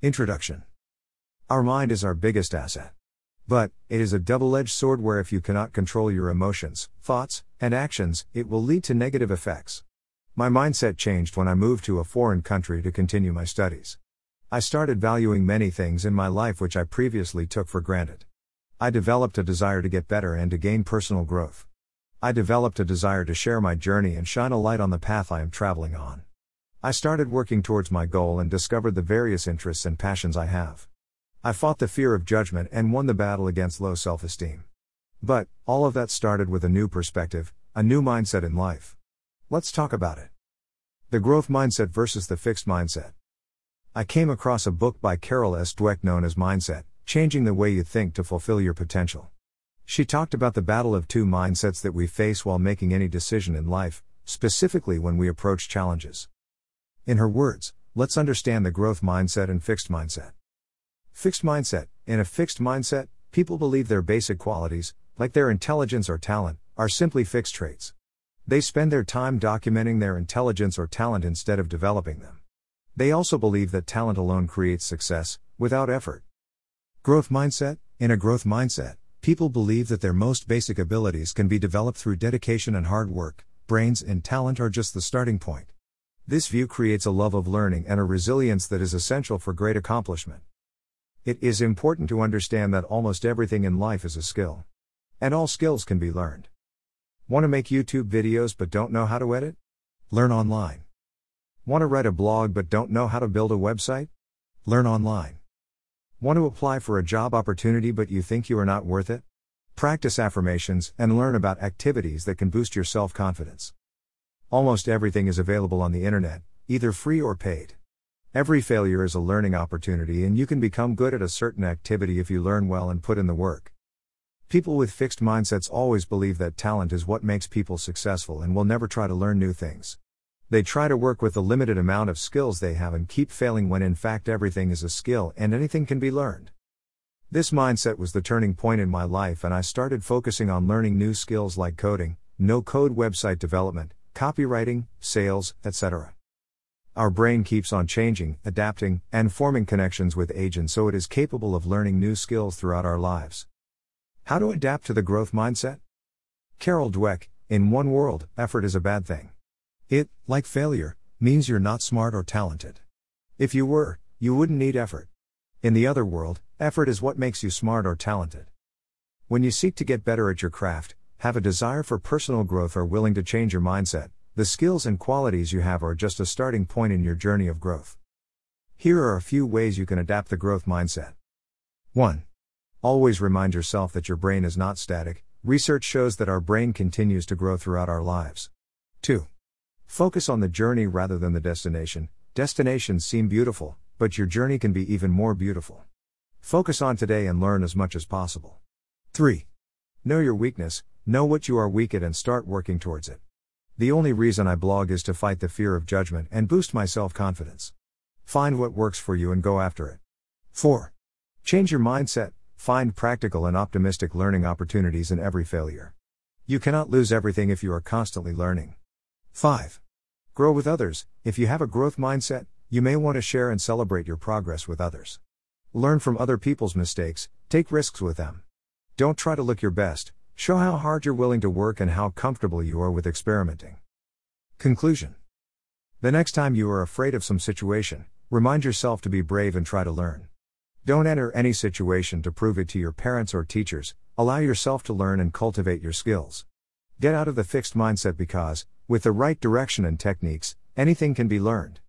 Introduction Our mind is our biggest asset. But, it is a double edged sword where if you cannot control your emotions, thoughts, and actions, it will lead to negative effects. My mindset changed when I moved to a foreign country to continue my studies. I started valuing many things in my life which I previously took for granted. I developed a desire to get better and to gain personal growth. I developed a desire to share my journey and shine a light on the path I am traveling on. I started working towards my goal and discovered the various interests and passions I have. I fought the fear of judgment and won the battle against low self esteem. But, all of that started with a new perspective, a new mindset in life. Let's talk about it. The growth mindset versus the fixed mindset. I came across a book by Carol S. Dweck known as Mindset Changing the Way You Think to Fulfill Your Potential. She talked about the battle of two mindsets that we face while making any decision in life, specifically when we approach challenges. In her words, let's understand the growth mindset and fixed mindset. Fixed mindset In a fixed mindset, people believe their basic qualities, like their intelligence or talent, are simply fixed traits. They spend their time documenting their intelligence or talent instead of developing them. They also believe that talent alone creates success, without effort. Growth mindset In a growth mindset, people believe that their most basic abilities can be developed through dedication and hard work, brains and talent are just the starting point. This view creates a love of learning and a resilience that is essential for great accomplishment. It is important to understand that almost everything in life is a skill. And all skills can be learned. Want to make YouTube videos but don't know how to edit? Learn online. Want to write a blog but don't know how to build a website? Learn online. Want to apply for a job opportunity but you think you are not worth it? Practice affirmations and learn about activities that can boost your self confidence. Almost everything is available on the internet, either free or paid. Every failure is a learning opportunity, and you can become good at a certain activity if you learn well and put in the work. People with fixed mindsets always believe that talent is what makes people successful and will never try to learn new things. They try to work with the limited amount of skills they have and keep failing when in fact everything is a skill and anything can be learned. This mindset was the turning point in my life, and I started focusing on learning new skills like coding, no code website development, copywriting, sales, etc. Our brain keeps on changing, adapting, and forming connections with age, and so it is capable of learning new skills throughout our lives. How to adapt to the growth mindset? Carol Dweck, in one world, effort is a bad thing. It, like failure, means you're not smart or talented. If you were, you wouldn't need effort. In the other world, effort is what makes you smart or talented. When you seek to get better at your craft, have a desire for personal growth, or willing to change your mindset, the skills and qualities you have are just a starting point in your journey of growth. Here are a few ways you can adapt the growth mindset. 1. Always remind yourself that your brain is not static. Research shows that our brain continues to grow throughout our lives. 2. Focus on the journey rather than the destination. Destinations seem beautiful, but your journey can be even more beautiful. Focus on today and learn as much as possible. 3. Know your weakness, know what you are weak at and start working towards it. The only reason I blog is to fight the fear of judgment and boost my self confidence. Find what works for you and go after it. 4. Change your mindset, Find practical and optimistic learning opportunities in every failure. You cannot lose everything if you are constantly learning. 5. Grow with others. If you have a growth mindset, you may want to share and celebrate your progress with others. Learn from other people's mistakes, take risks with them. Don't try to look your best, show how hard you're willing to work and how comfortable you are with experimenting. Conclusion The next time you are afraid of some situation, remind yourself to be brave and try to learn. Don't enter any situation to prove it to your parents or teachers, allow yourself to learn and cultivate your skills. Get out of the fixed mindset because, with the right direction and techniques, anything can be learned.